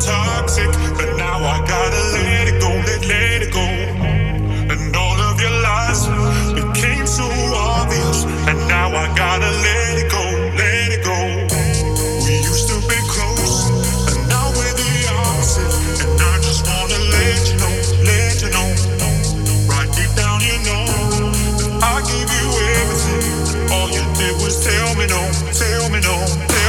toxic, but now I gotta let it go, let, let it go. And all of your lies became so obvious, and now I gotta let it go, let it go. We used to be close, and now we're the opposite, and I just wanna let you know, let you know. Right deep down, you know that I gave you everything. All you did was tell me no, tell me no.